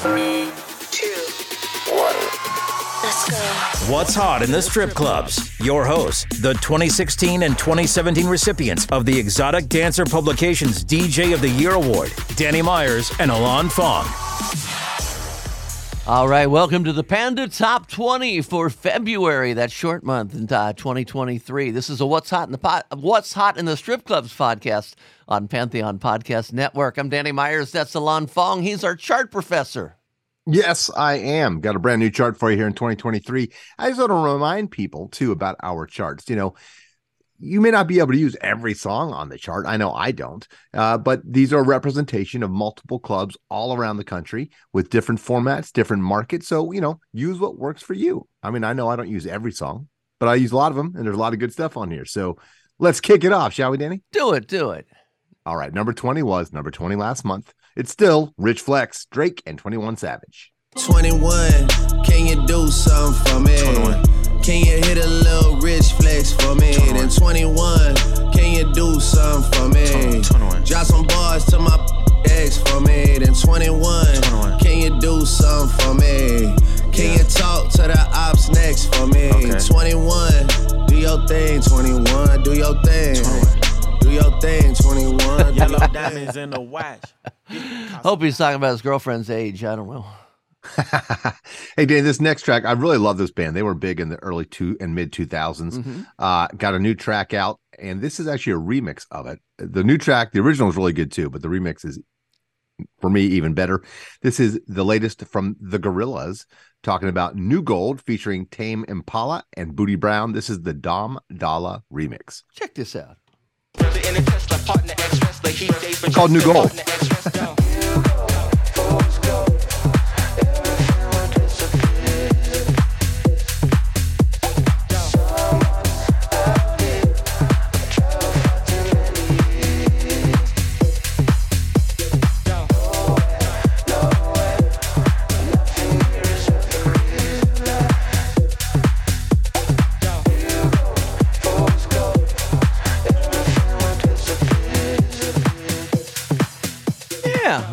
Three, two, one. Let's go. What's hot in the strip clubs? Your hosts, the 2016 and 2017 recipients of the Exotic Dancer Publications DJ of the Year Award, Danny Myers and Alon Fong. All right, welcome to the Panda Top 20 for February, that short month in uh, 2023. This is a What's Hot in the pot, What's Hot in the Strip Clubs podcast on Pantheon Podcast Network. I'm Danny Myers. That's Alon Fong. He's our chart professor. Yes, I am. Got a brand new chart for you here in 2023. I just want to remind people too about our charts. You know, you may not be able to use every song on the chart. I know I don't, uh, but these are a representation of multiple clubs all around the country with different formats, different markets. So, you know, use what works for you. I mean, I know I don't use every song, but I use a lot of them, and there's a lot of good stuff on here. So let's kick it off, shall we, Danny? Do it, do it. All right. Number 20 was number 20 last month. It's still Rich Flex, Drake, and 21 Savage. 21, can you do something for me? 21. Can you hit a little rich flex for me? 21. Then 21, can you do something for me? 21. Drop some bars to my ex for me. Then 21, 21. can you do something for me? Can yeah. you talk to the ops next for me? Okay. 21, do your thing. 21, do your thing. 21. Do your thing, 21. Yellow diamonds in the watch. Hope he's talking about his girlfriend's age. I don't know. hey Dan, this next track, I really love this band. They were big in the early two and mid two thousands. Mm-hmm. Uh, got a new track out, and this is actually a remix of it. The new track, the original is really good too, but the remix is for me even better. This is the latest from the Gorillaz, talking about New Gold featuring Tame Impala and Bootie Brown. This is the Dom Dolla remix. Check this out. It's called New Gold.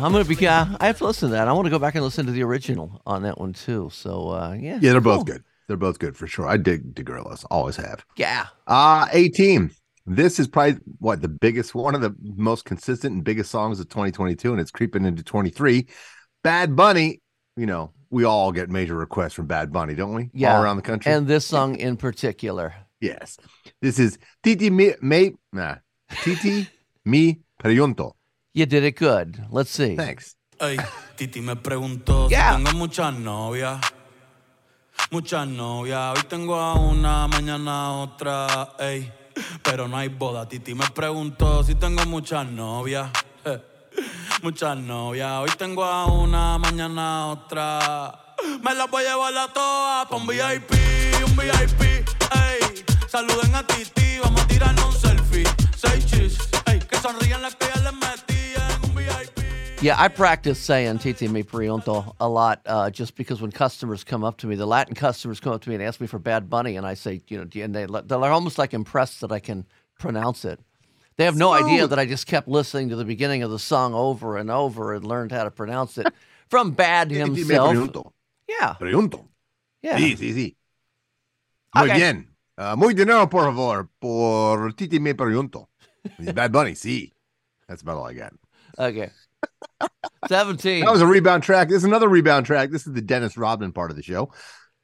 I'm gonna be. Yeah, I have to listen to that. I want to go back and listen to the original on that one too. So uh, yeah, yeah, they're cool. both good. They're both good for sure. I dig the Gorillaz. Always have. Yeah. Uh 18. This is probably what the biggest, one of the most consistent and biggest songs of 2022, and it's creeping into 23. Bad Bunny. You know, we all get major requests from Bad Bunny, don't we? Yeah. All around the country. And this song in particular. Yes. This is Titi Me, me nah, Titi Mi Pregunto. You did it good. Let's see. Thanks. Ey, Titi me preguntó Yeah. si tengo muchas novias. Muchas novias. Hoy tengo a una, mañana a otra. Ey, pero no hay boda. Titi me preguntó si tengo muchas novias. Eh, Muchas novias. Hoy tengo a una, mañana a otra. Me las voy a llevar a todas pa' un VIP, un VIP. Ey, saluden a Titi, vamos a tirarnos un selfie. Seis chis, ey, que sonrían las que ya les VIP. Yeah, I practice saying Titi mi pregunto a lot uh, just because when customers come up to me, the Latin customers come up to me and ask me for Bad Bunny, and I say, you know, and they, they're almost like impressed that I can pronounce it. They have no idea that I just kept listening to the beginning of the song over and over and learned how to pronounce it from Bad Me himself. Pregunto. Yeah, Pregunto. yeah. Sí, sí, sí. Muy Okay. bien. Ah, muy dinero, por favor, por Titi Me Pregunto. Bad Bunny, sí. That's about all I got. Okay. 17. That was a rebound track. This is another rebound track. This is the Dennis Rodman part of the show.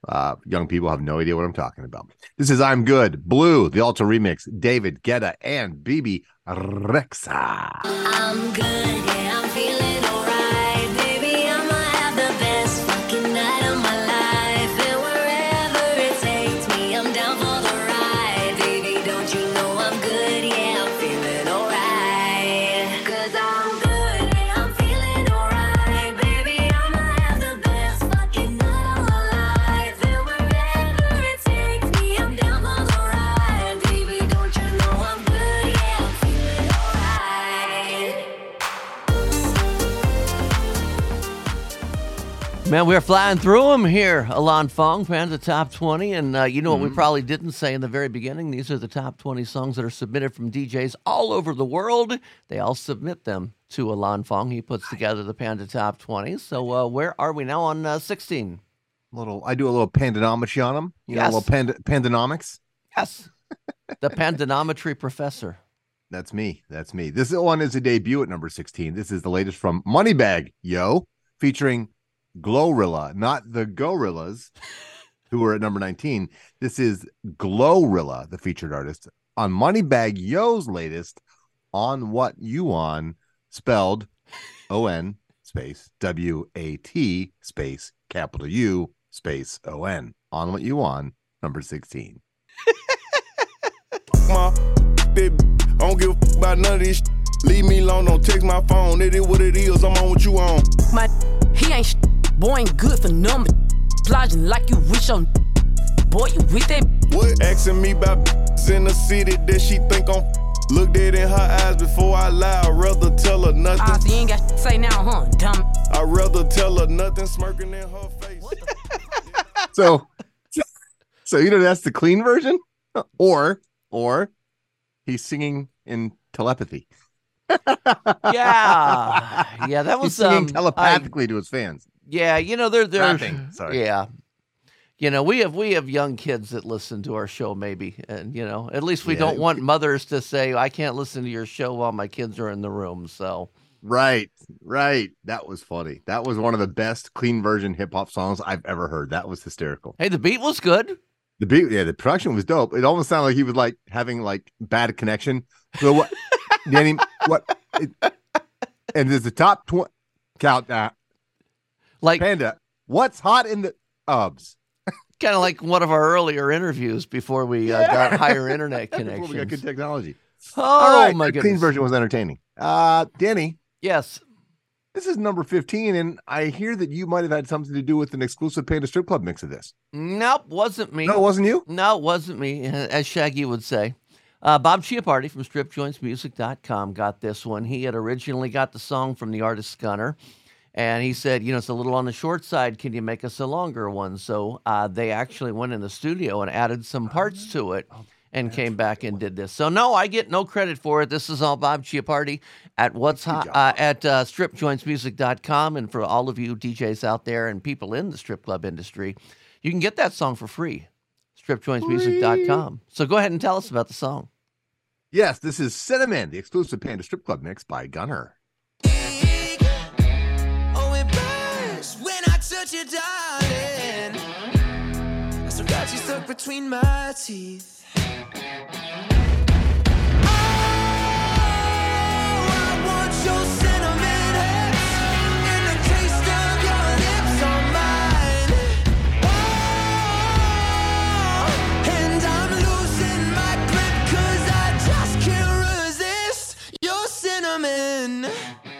Uh, young people have no idea what I'm talking about. This is I'm Good, Blue, the Ultra Remix, David Guetta, and Bebe Rexha. I'm good, yeah, I'm Man, we're flying through them here. Alon Fong, fans Panda Top 20. And uh, you know what Mm-hmm. we probably didn't say in the very beginning? These are the top 20 songs that are submitted from DJs all over the world. They all submit them to Alon Fong. He puts together the Panda Top 20. So uh, where are we now on uh, 16? Little, I do a little pandonometry on them. You know, a Yes. little pand- pandonomics. Yes. the Pandanometry Professor. That's me. That's me. This one is a debut at number 16. This is the latest from Moneybagg Yo, featuring Glorilla, not the Gorillaz, who were at number 19. This is Glorilla, the featured artist, on Moneybagg Yo's latest, On What You On, spelled O N space W A T space capital U space O N. On What You On, number 16. my baby. I don't give a f- about none of this. sh- Leave me alone, don't text my phone. It is what it is. I'm on what you on. My he ain't sh- boy ain't good for number. Plotting like you rich on boy you with that What? Asking me about in the city that she think I'm. Look dead in her eyes before I lie. I'd rather tell her eyes. nothing. You ain't got to say now, huh? Dumb. I'd rather tell her nothing, smirking in her face. so so either that's the clean version or or he's singing in telepathy Yeah. Yeah, that he's was singing um, I- telepathically to his fans Yeah, you know they're they're Rapping, sorry. Yeah, you know we have we have young kids that listen to our show maybe, and you know at least we Yeah. don't want mothers to say I can't listen to your show while my kids are in the room. So right right that was funny that was one of the best clean version hip-hop songs i've ever heard that was hysterical hey, the beat was good. the beat yeah the production was dope it almost sounded like he was like having like bad connection so what danny what it, and there's the top 20 count that Like panda what's hot in the ubs kind of like one of our earlier interviews before we uh, got higher internet connections. Before we got good technology Oh All right, my the goodness! clean version was entertaining. Uh, Danny, Yes. this is number 15, and I hear that you might have had something to do with an exclusive Panda Strip Club mix of this. Nope, wasn't me. No, it wasn't you? No, it wasn't me, as Shaggy would say. Uh, Bob Chiapardi from StripJointsMusic.com got this one. He had originally got the song from the artist Gunner, and he said, you know, it's a little on the short side. Can you make us a longer one? So uh, they actually went in the studio and added some parts to it and came back and did this. So no, I get no credit for it. This is all Bob Chiapardi at what's hot uh, at uh, StripJointsMusic.com, and for all of you DJs out there and people in the strip club industry, you can get that song for free stripjointsmusic.com. So go ahead and tell us about the song. Yes, this is Cinnamon, the exclusive Panda Strip Club mix by Gunner. Between my teeth.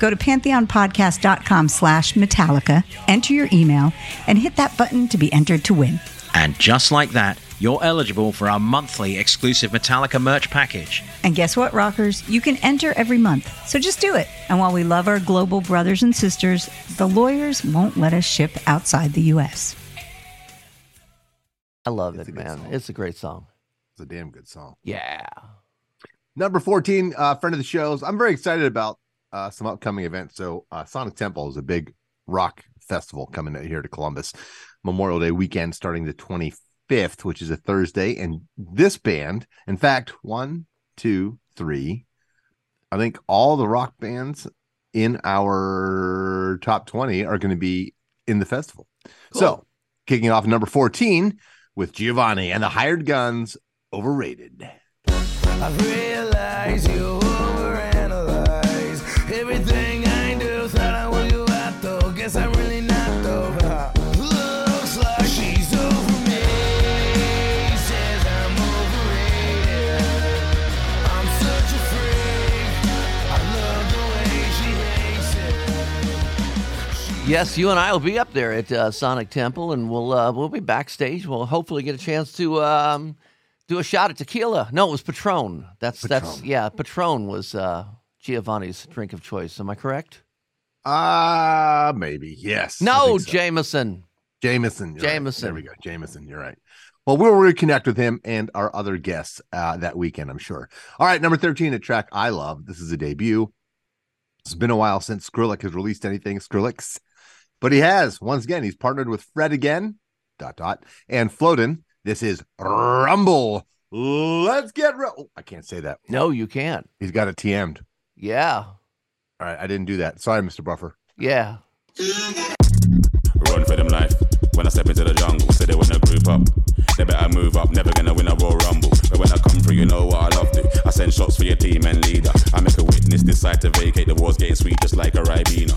Go to pantheonpodcast.com slash Metallica, enter your email, and hit that button to be entered to win. And just like that, you're eligible for our monthly exclusive Metallica merch package. And guess what, rockers? You can enter every month. So just do it. And while we love our global brothers and sisters, the lawyers won't let us ship outside the U.S. I love it, man. It's a great song. It's a damn good song. Yeah. Number 14, uh, friend of the shows. I'm very excited about uh, some upcoming events. So, uh, Sonic Temple is a big rock festival coming out here to Columbus Memorial Day weekend, starting the 25th, which is a Thursday. And this band, in fact, one, two, three, I think all the rock bands in our top 20 are going to be in the festival. So, kicking off number 14 with Giovanni and the Hired Guns, overrated. Yes, you and I will be up there at uh, Sonic Temple, and we'll uh, we'll be backstage. We'll hopefully get a chance to um, do a shot at tequila. No, it was Patron. That's that's yeah. Patron was uh, Giovanni's drink of choice. Am I correct? Uh maybe. Yes. No, so. Jameson. Jameson. you're right. There we go. Jameson. You're right. Well, we'll reconnect with him and our other guests uh, that weekend, I'm sure. All right, number 13, a track I love. This is a debut. It's been a while since Skrillex has released anything, Skrillex, but he has. Once again, he's partnered with Fred again, dot, dot, and Flowdan. This is Rumble. Let's get real. Oh, I can't say that. No, you can't. He's got it TM'd. Yeah. All right, I didn't do that. Sorry, Mr. Buffer. Yeah. Run for them life. When I step into the jungle, say they wanna group up. They better move up, never gonna win a Royal Rumble. But when I come through, you know what I love to. I send shots for your team and leader. I make a witness decide to vacate. The war's getting sweet just like a Ribena.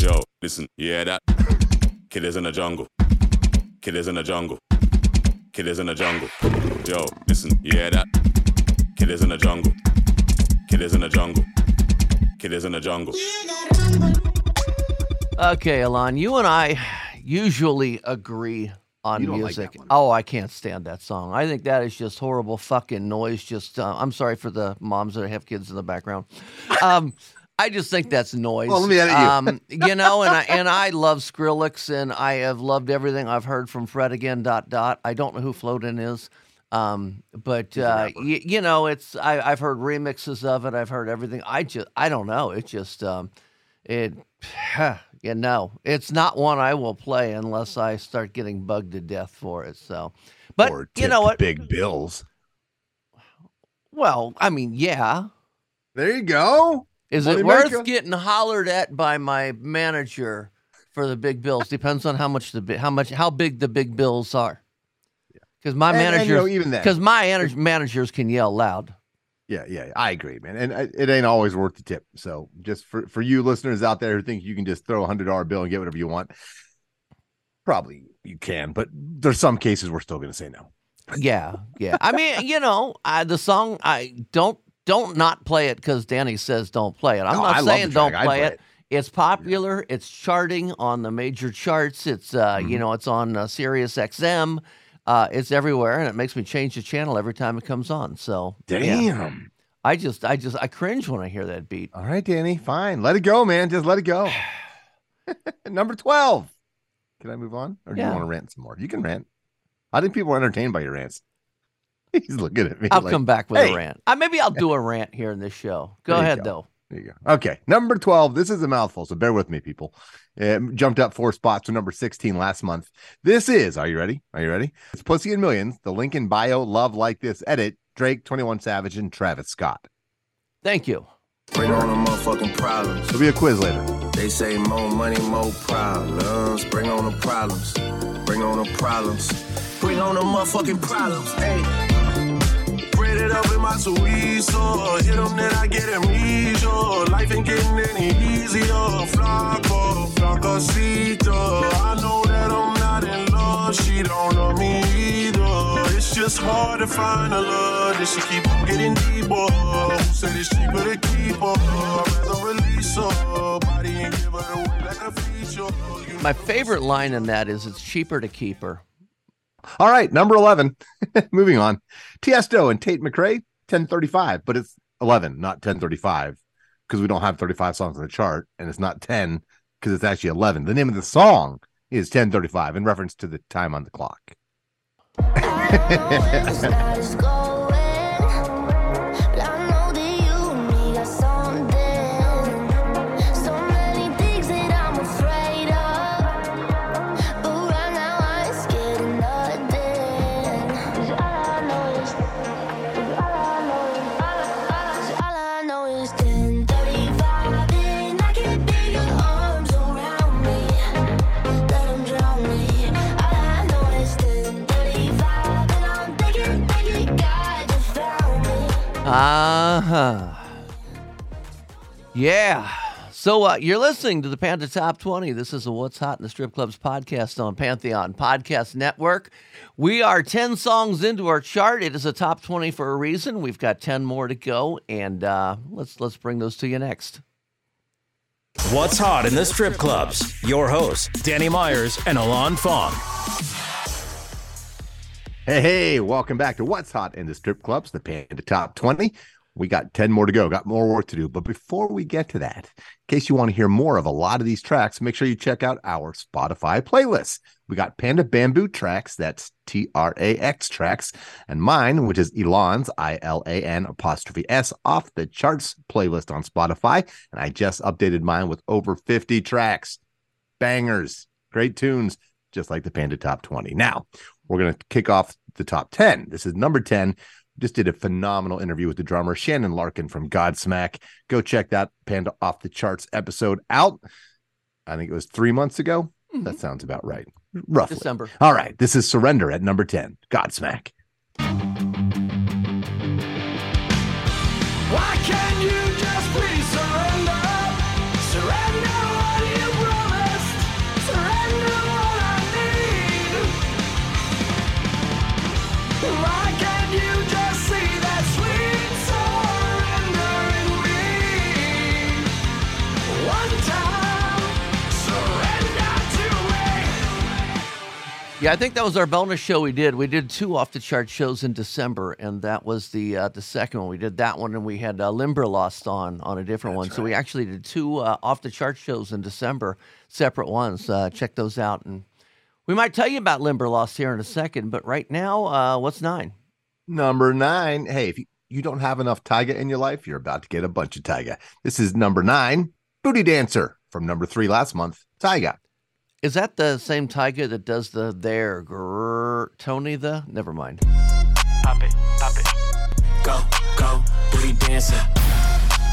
Yo, listen, you hear that? Killers in the jungle. Killers in the jungle. Killers in the jungle. Yo, listen, you hear that? Killers in the jungle. Killers in the jungle. Killers in the jungle. Okay, Alon, you and I usually agree on You don't like music. oh, I can't stand that song. I think that is just horrible fucking noise. Just, uh, I'm sorry for the moms that have kids in the background. Um, I just think that's noise. Well, let me edit you. Um, you know, and I and I love Skrillex, and I have loved everything I've heard from Fred again. Dot dot. I don't know who Flowdan is. Um, but uh, y- you know, it's I, I've heard remixes of it. I've heard everything. I just I don't know. It just um, it you know it's not one I will play unless I start getting bugged to death for it. So, but you know what? Big bills. Well, I mean, yeah. There you go. Is Money it worth maker. getting hollered at by my manager for the big bills? Depends on how much the how much how big the big bills are. Yeah. Because my And- and, you managers, know, even that, because my ener- managers can yell loud. Yeah, yeah, I agree, man. And uh, it ain't always worth the tip. So just for, for you listeners out there who think you can just throw a hundred dollar bill and get whatever you want, probably you can, but there's some cases we're still gonna say no. Yeah, yeah. I mean, you know, I, the song I don't don't not play it because Danny says don't play it. I'm No, not I saying don't play play it. It's popular. It's charting on the major charts. It's uh, Mm-hmm. you know, it's on uh, Sirius XM. Uh, it's everywhere, and it makes me change the channel every time it comes on. So yeah. Damn. I just, I just, I cringe when I hear that beat. All right, Danny, fine. Let it go, man. Just let it go. Number 12. Can I move on? Or do Yeah. you want to rant some more? You can rant. I think people are entertained by your rants. He's looking at me. I'll like, come back with "Hey." a rant. Uh, maybe I'll do a rant here in this show. Go There ahead, go. though. There you go. Okay. Number 12. This is a mouthful, so bear with me, people. It jumped up four spots to number 16 last month. This is, are you ready? Are you ready? It's Pussy and Millions, the link in bio, love like this edit, Drake, 21 Savage, and Travis Scott. Thank you. Bring on the motherfucking problems. There'll be a quiz later. They say more money, more problems. Bring on the problems. Bring on the problems. Bring on the motherfucking problems. Hey. It up in my chorizo. Hit them, then I get amnesia. Life ain't getting any easier. Flaco, flacosito. I know that I'm not in love. She don't me either. It's just hard to find a love. She keep on getting deeper. Said it's cheaper to keep her? I'd rather release her. Body give her away like a feature. My favorite line in that is it's cheaper to keep her. All right, number 11. Moving on. Tiesto and Tate McRae, 1035, but it's 11, not 1035, because we don't have 35 songs on the chart, and it's not 10 because it's actually 11. The name of the song is 1035 in reference to the time on the clock. Uh huh. Yeah. So uh, you're listening to the Panda Top 20. This is a What's Hot in the Strip Clubs podcast on Pantheon Podcast Network. We are 10 songs into our chart. It is a top 20 for a reason. We've got 10 more to go, and uh, let's let's bring those to you next. What's hot in the strip clubs? Your hosts, Danny Myers and Alon Fong. Hey, hey, welcome back to What's Hot in the Strip Clubs, the Panda Top 20. We got 10 more to go, got more work to do. But before we get to that, in case you want to hear more of a lot of these tracks, make sure you check out our Spotify playlist. We got Panda Bamboo tracks, that's T R A X tracks, and mine, which is Elon's, I L A N apostrophe S, off the charts playlist on Spotify. And I just updated mine with over 50 tracks. Bangers, great tunes, just like the Panda Top 20. Now, we're going to kick off the top 10. This is number 10. Just did a phenomenal interview with the drummer Shannon Larkin from Godsmack. Go check that Panda Off the Charts episode out. I think it was three months ago. Mm-hmm. That sounds about right. Roughly. December. All right. This is Surrender at number 10. Godsmack. Why can't you just please surrender? Yeah, I think that was our bonus show we did. We did two off the chart shows in December, and that was the uh, the second one. We did that one, and we had uh, Limberlost on on a different one. So we actually did two uh, off the chart shows in December, separate ones. Uh, check those out, and we might tell you about Limberlost here in a second. But right now, uh, what's nine? Number nine. Hey, if you, you don't have enough Tyga in your life, you're about to get a bunch of Tyga. This is number nine, Booty Dancer from number three last month, Tyga. Is that the same Tyga that does the there grrr, Tony the? Never mind. Pop it, pop it. Go, go, booty dancing.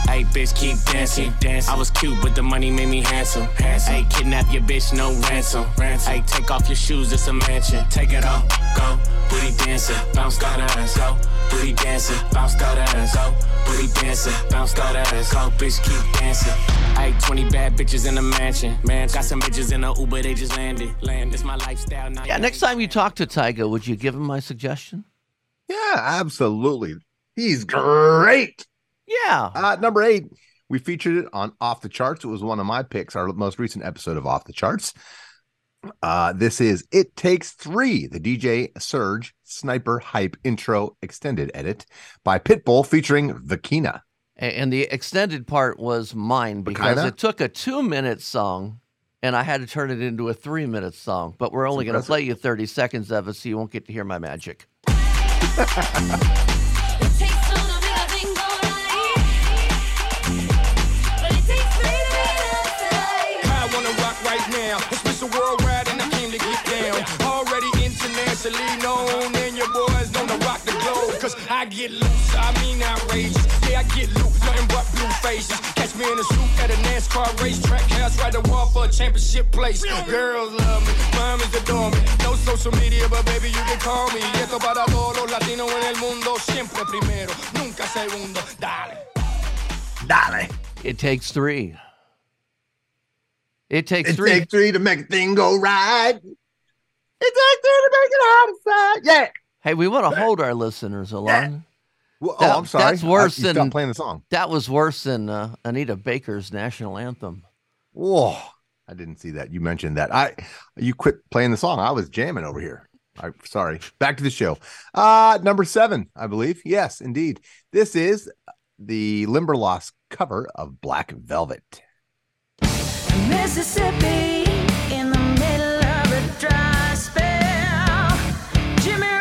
Hey, bitch, keep dancing. dancing. I was cute, but the money made me handsome. handsome. Hey, kidnap your bitch, no ransom. ransom. Hey, take off your shoes, it's a mansion. Take it off, go, booty dancing. Bounce that ass, go, booty dancing. Bounce that ass, go, booty dancing. Bounce that ass, go, bitch, keep dancing. Hey, 20 bad bitches in a mansion. Man, got some bitches in a Uber, they just landed. Land, this my lifestyle. Now Yeah, next time you talk to Tyga, would you give him my suggestion? Yeah, absolutely. He's great. Yeah. Uh, number eight, we featured it on Off the Charts. It was one of my picks, our most recent episode of Off the Charts. Uh, this is It Takes Three, the DJ Surge Sniper Hype intro extended edit by Pitbull featuring Vakina. And the extended part was mine because it took a two minute song and I had to turn it into a three minute song. But we're only going to play you 30 seconds of it so you won't get to hear my magic. now. It's Mr. Worldwide and I came to get down. Already internationally known, and your boys know to rock the globe. Cause I get loose, I mean outrageous. Yeah, I get loose, nothing but blue faces. Catch me in a suit at a NASCAR racetrack. House right the wall for a championship place. Girls love me, mamas adore me. No social media, but baby, you can call me. Y esto para todos los latinos en el mundo. Siempre primero, nunca segundo. Dale. Dale. It takes three. It takes It three. three to make a thing go right. It takes three to make it out of sight. Yeah. Hey, we want to hold our listeners, Alon. Well, oh, I'm sorry. That's worse I- than playing the song. That was worse than uh, Anita Baker's national anthem. Whoa. I didn't see that. You mentioned that. I you quit playing the song. I was jamming over here. I sorry. Back to the show. Uh number seven, I believe. Yes, indeed. This is the Limberlost cover of Black Velvet. Mississippi in the middle of a dry spell. Jimmy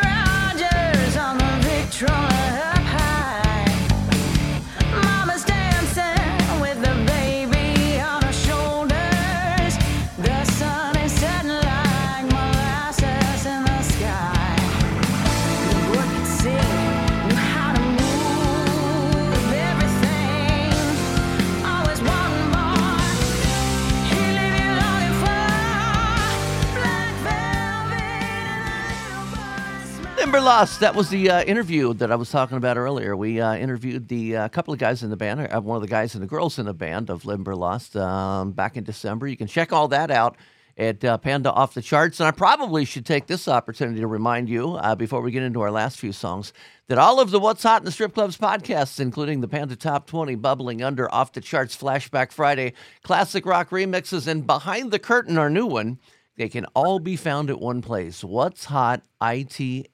Limberlost. That was the uh, interview that I was talking about earlier. We uh, interviewed the uh, couple of guys in the band, uh, one of the guys and the girls in the band of Limberlost um, back in December. You can check all that out at uh, Panda Off the Charts. And I probably should take this opportunity to remind you uh, before we get into our last few songs that all of the What's Hot in the Strip Clubs podcasts, including the Panda Top 20, Bubbling Under, Off the Charts, Flashback Friday, Classic Rock Remixes, and Behind the Curtain, our new one, they can all be found at one place. What's Hot ITSC.com.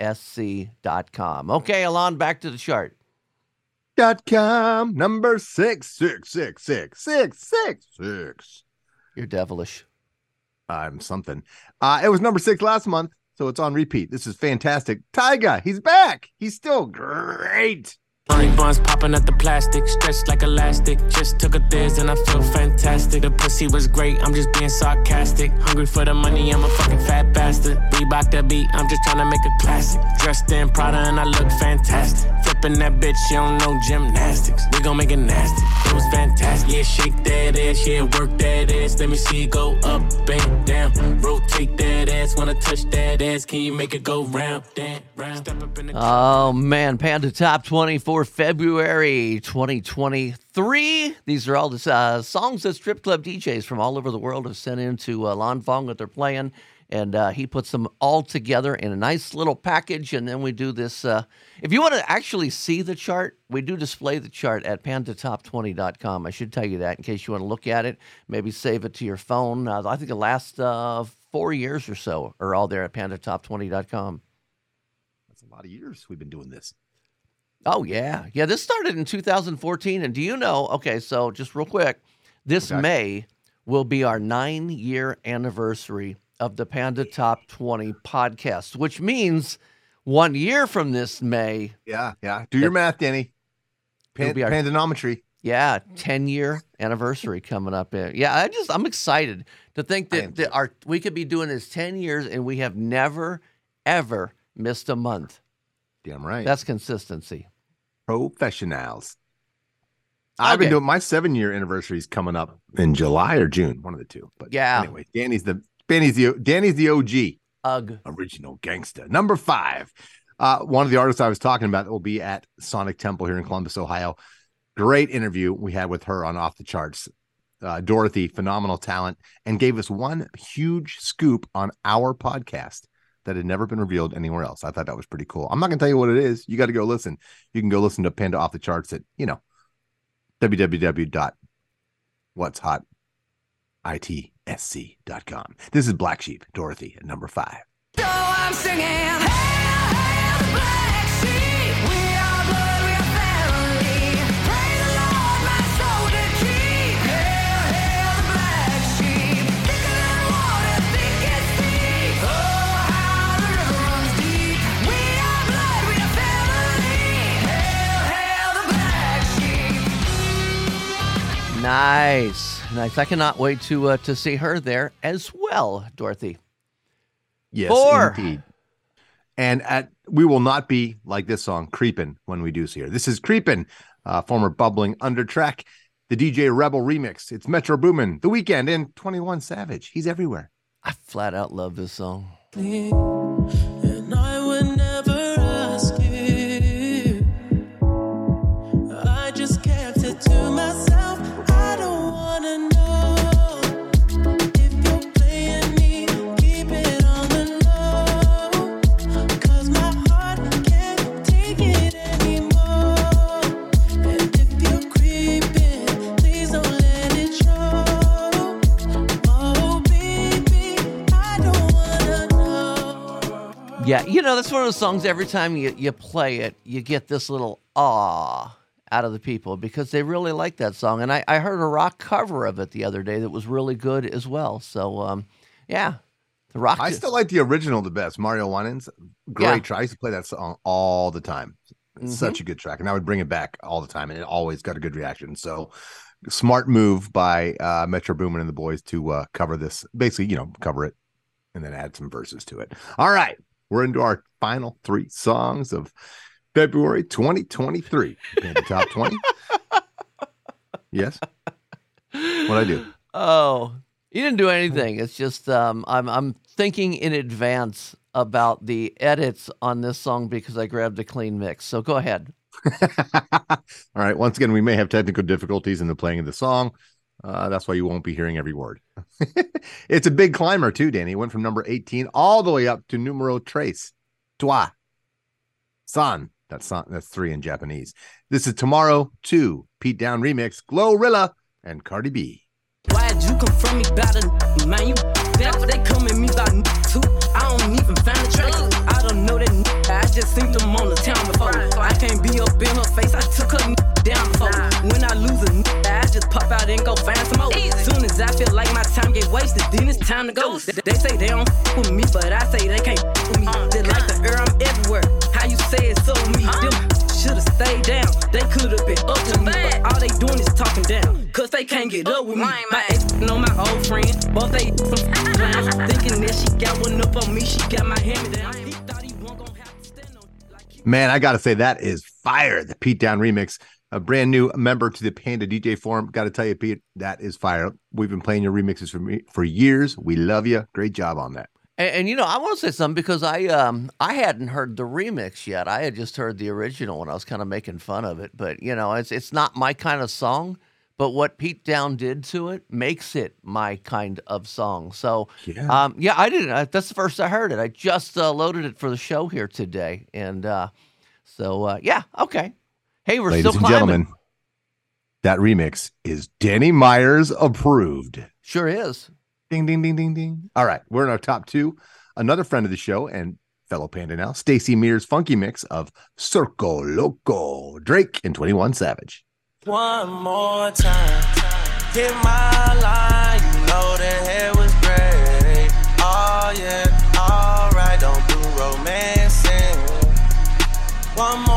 Okay, Alon, back to the chart. Dot com number six six six six six six six. You're devilish. I'm something. Uh, it was number six last month, so it's on repeat. This is fantastic. Tyga, he's back. He's still great. Honey buns popping at the plastic, stretched like elastic. Just took a thiz and I feel fantastic. The pussy was great, I'm just being sarcastic. Hungry for the money, I'm a fucking fat bastard. Reebok that beat, I'm just trying to make a classic. Dressed in Prada and I look fantastic. Flipping that bitch, you don't know gymnastics. We gon' make it nasty. It was fantastic. Yeah, shake that ass, yeah, work that ass. Let me see it go up and down. Rotate that ass, wanna touch that ass. Can you make it go round, down, round? In Oh man, Panda Top 20 for February 2023. These are all the uh, songs that strip club DJs from all over the world have sent in to uh, Lon Fong that they're playing, and uh, he puts them all together in a nice little package. And then we do this. Uh, if you want to actually see the chart, we do display the chart at pandatop20.com. I should tell you that in case you want to look at it. Maybe save it to your phone. Uh, I think the last uh, four years or so are all there at pandatop20.com. That's a lot of years we've been doing this. Oh yeah, yeah. This started in 2014, and do you know? Okay, so just real quick, this May will be our nine-year anniversary of the Panda Top 20 podcast, which means one year from this May, Yeah, yeah. Do your math, Danny. Pan- our- Pandanometry. yeah, 10-year anniversary coming up. In. Yeah, I just I'm excited to think that, that our we could be doing this 10 years, and we have never ever missed a month. Damn right. That's consistency. Professionals. I've been doing my seven year anniversary is coming up in July or June, one of the two. But Yeah. anyway, Danny's the Danny's the Danny's the OG. Ugh. Original gangsta. Number five. Uh, one of the artists I was talking about will be at Sonic Temple here in Columbus, Ohio. Great interview we had with her on Off the Charts. Uh, Dorothy, phenomenal talent, and gave us one huge scoop on our podcast that had never been revealed anywhere else. I thought that was pretty cool. I'm not going to tell you what it is. You got to go listen. You can go listen to Panda Off the Charts at, you know, www.whatshot itsc.com. This is Black Sheep, Dorothy at number five. So I'm singing. Hail, hail, the black sheep. We are blood, we are family. Praise the Lord, my soul to keep. Hail, hail, the black sheep. Thicker than water, thick as deep. Oh, how the river runs deep. We are blood, we are family. Hail, hail, the black sheep. Nice, nice. I cannot wait to uh, to see her there as well, Dorothy. Yes, Four. indeed. And at we will not be like this song, creeping when we do see her. This is creeping, uh, former bubbling under track, the DJ Rebel remix. It's Metro Boomin, The Weeknd, and 21 Savage. He's everywhere. I flat out love this song. You know that's one of those songs. Every time you you play it, you get this little ah out of the people because they really like that song. And I, I heard a rock cover of it the other day that was really good as well. So um, yeah, the rock. I still like the original the best. Mario Winans, great Yeah. track. I used to play that song all the time. Mhm. Such a good track, and I would bring it back all the time, and it always got a good reaction. So, smart move by uh, Metro Boomin and the boys to uh, cover this. Basically, you know, cover it and then add some verses to it. All right, we're into our final three songs of February 2023. In the top 20. yes. What I do? Oh, you didn't do anything. It's just um, I'm I'm thinking in advance about the edits on this song because I grabbed a clean mix. So go ahead. All right. Once again, we may have technical difficulties in the playing of the song. Uh, that's why you won't be hearing every word. it's a big climber too, Danny. Went from number 18 all the way up to numero tres. Toi. San. That's san, that's three in Japanese. This is Tomorrow 2, Pete Down remix, Glorilla and Cardi B. Why'd you come from me a man? You they come at me. I don't even find the. I don't know that I just seen them on the town before. I can't be up in her face. I took her down before. When I lose just pop out and go find some more. Soon as I feel like my time get wasted, then it's time to go. They they say they don't f- with me, but I say they can't f- with me. They like the air, I'm everywhere. How you say it so me? Them should've stayed down. They could've been up to me, but all they doing is talking down. Cause they can't get up with me. My ex know my old friend, both they some clowns. Thinking that she got one up on me, she got my hand me down. He thought he wasn't gonna have to stand on Man, I got to say, that is fire. The Pete Down remix, a brand new member to the Panda DJ Forum. Got to tell you, Pete, that is fire. We've been playing your remixes for me for years. We love you. Great job on that. And, and you know, I want to say something because I um I hadn't heard the remix yet. I had just heard the original, and I was kind of making fun of it. But you know, it's it's not my kind of song. But what Pete Down did to it makes it my kind of song. So yeah, um, yeah, I didn't. Uh, that's the first I heard it. I just uh, loaded it for the show here today, and uh, so uh, yeah, okay. Hey, we're Ladies still and gentlemen, that remix is Danny Myers approved. Sure is. Ding, ding, ding, ding, ding. All right, we're in our top two. Another friend of the show and fellow Panda now, Stacy Mears' funky mix of Circo Loco, Drake and 21 Savage. One more time, hit my line. You know the hair was great. Oh yeah, alright, don't do romancing. One more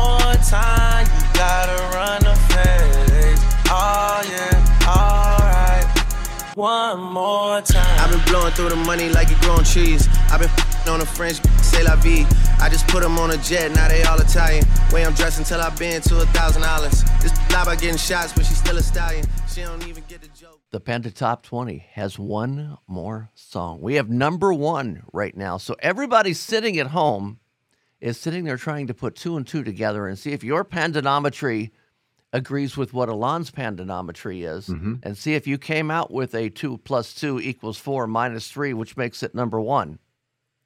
One more time. I've been blowing through the money like you growing trees. I've been f***ing on a French, say la vie. I just put them on a jet, now they all Italian. Way I'm dressed until I've been to a thousand dollars. This lie about getting shots, but she's still a stallion. She don't even get the joke. The Panda Top 20 has one more song. We have number one right now. So everybody sitting at home is sitting there trying to put two and two together and see if your pandanometry agrees with what Alon's pandanometry is Mhm. and see if you came out with a two plus two equals four minus three, which makes it number one.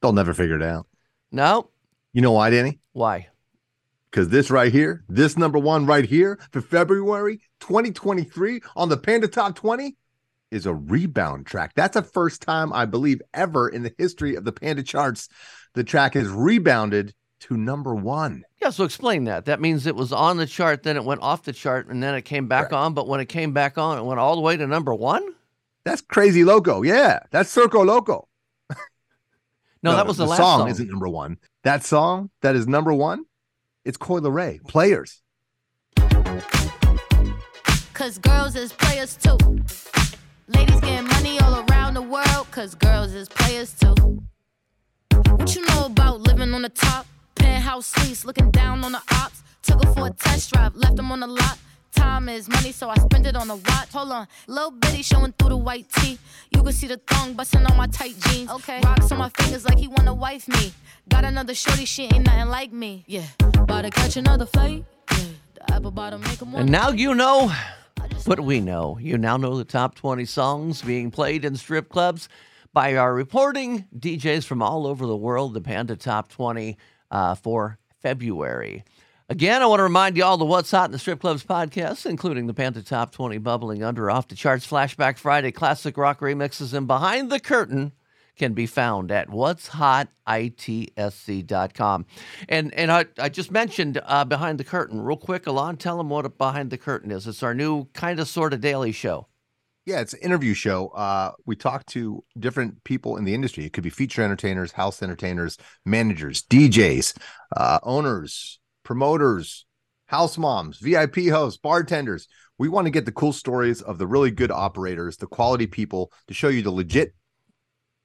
They'll never figure it out. No? You know why, Danny? Why? Because this right here, this number one right here for February 2023 on the Panda Top 20, is a rebound track. That's the first time I believe ever in the history of the Panda charts the track has rebounded to number one. Yeah, so explain that. That means it was on the chart, then it went off the chart, and then it came back on. But when it came back on, it went all the way to number one. That's crazy loco. Yeah, that's Circo Loco. No, that was the, last song, song. isn't number one. That song that is number one, it's Coi Leray. Players. Cause girls is players too. Ladies getting money all around the world, cause girls is players too. What you know about living on the top? Penthouse suites, looking down on the ops. Took her for a test drive, left them on the lot. Time is money, so I spend it on a watch. Hold on, little bitty showing through the white tee. You can see the thong busting on my tight jeans. Okay, rocks on my fingers like he wanna wife me. Got another shorty, she ain't nothing like me. Yeah, about to catch another flight. Yeah, the apple bottom make 'em And now you know what we know. You now know the top 20 songs being played in strip clubs by our reporting DJs from all over the world, the Panda Top 20 uh, for February. Again, I want to remind you all the What's Hot in the Strip Clubs podcast, including the Panther Top 20 bubbling under off the charts Flashback Friday classic rock remixes and Behind the Curtain can be found at what's hot itsc.com. And and I, I just mentioned uh, Behind the Curtain real quick. Alon, tell them what Behind the Curtain is. It's our new kind of sort of daily show. Yeah, it's an interview show. Uh, we talk to different people in the industry. It could be feature entertainers, house entertainers, managers, DJs, uh, owners, promoters, house moms, VIP hosts, bartenders. We want to get the cool stories of the really good operators, the quality people to show you the legit,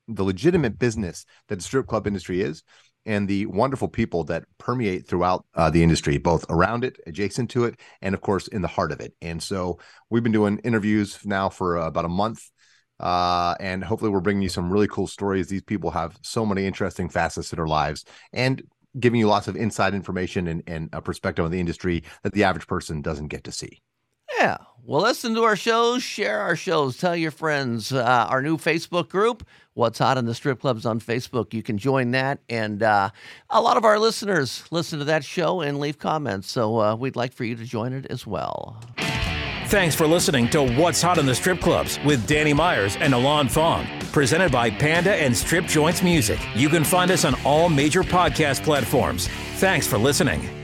the legitimate business that the strip club industry is, and the wonderful people that permeate throughout uh, the industry, both around it, adjacent to it, and of course in the heart of it. And so we've been doing interviews now for uh, about a month. Uh, and hopefully, we're bringing you some really cool stories. These people have so many interesting facets in their lives and giving you lots of inside information and, and a perspective on the industry that the average person doesn't get to see. Yeah. Well, listen to our shows, share our shows, tell your friends. Uh, our new Facebook group, What's Hot in the Strip Clubs on Facebook. You can join that. And uh, a lot of our listeners listen to that show and leave comments. So uh, we'd like for you to join it as well. Thanks for listening to What's Hot in the Strip Clubs with Danny Myers and Alon Fong. Presented by Panda and Strip Joints Music. You can find us on all major podcast platforms. Thanks for listening.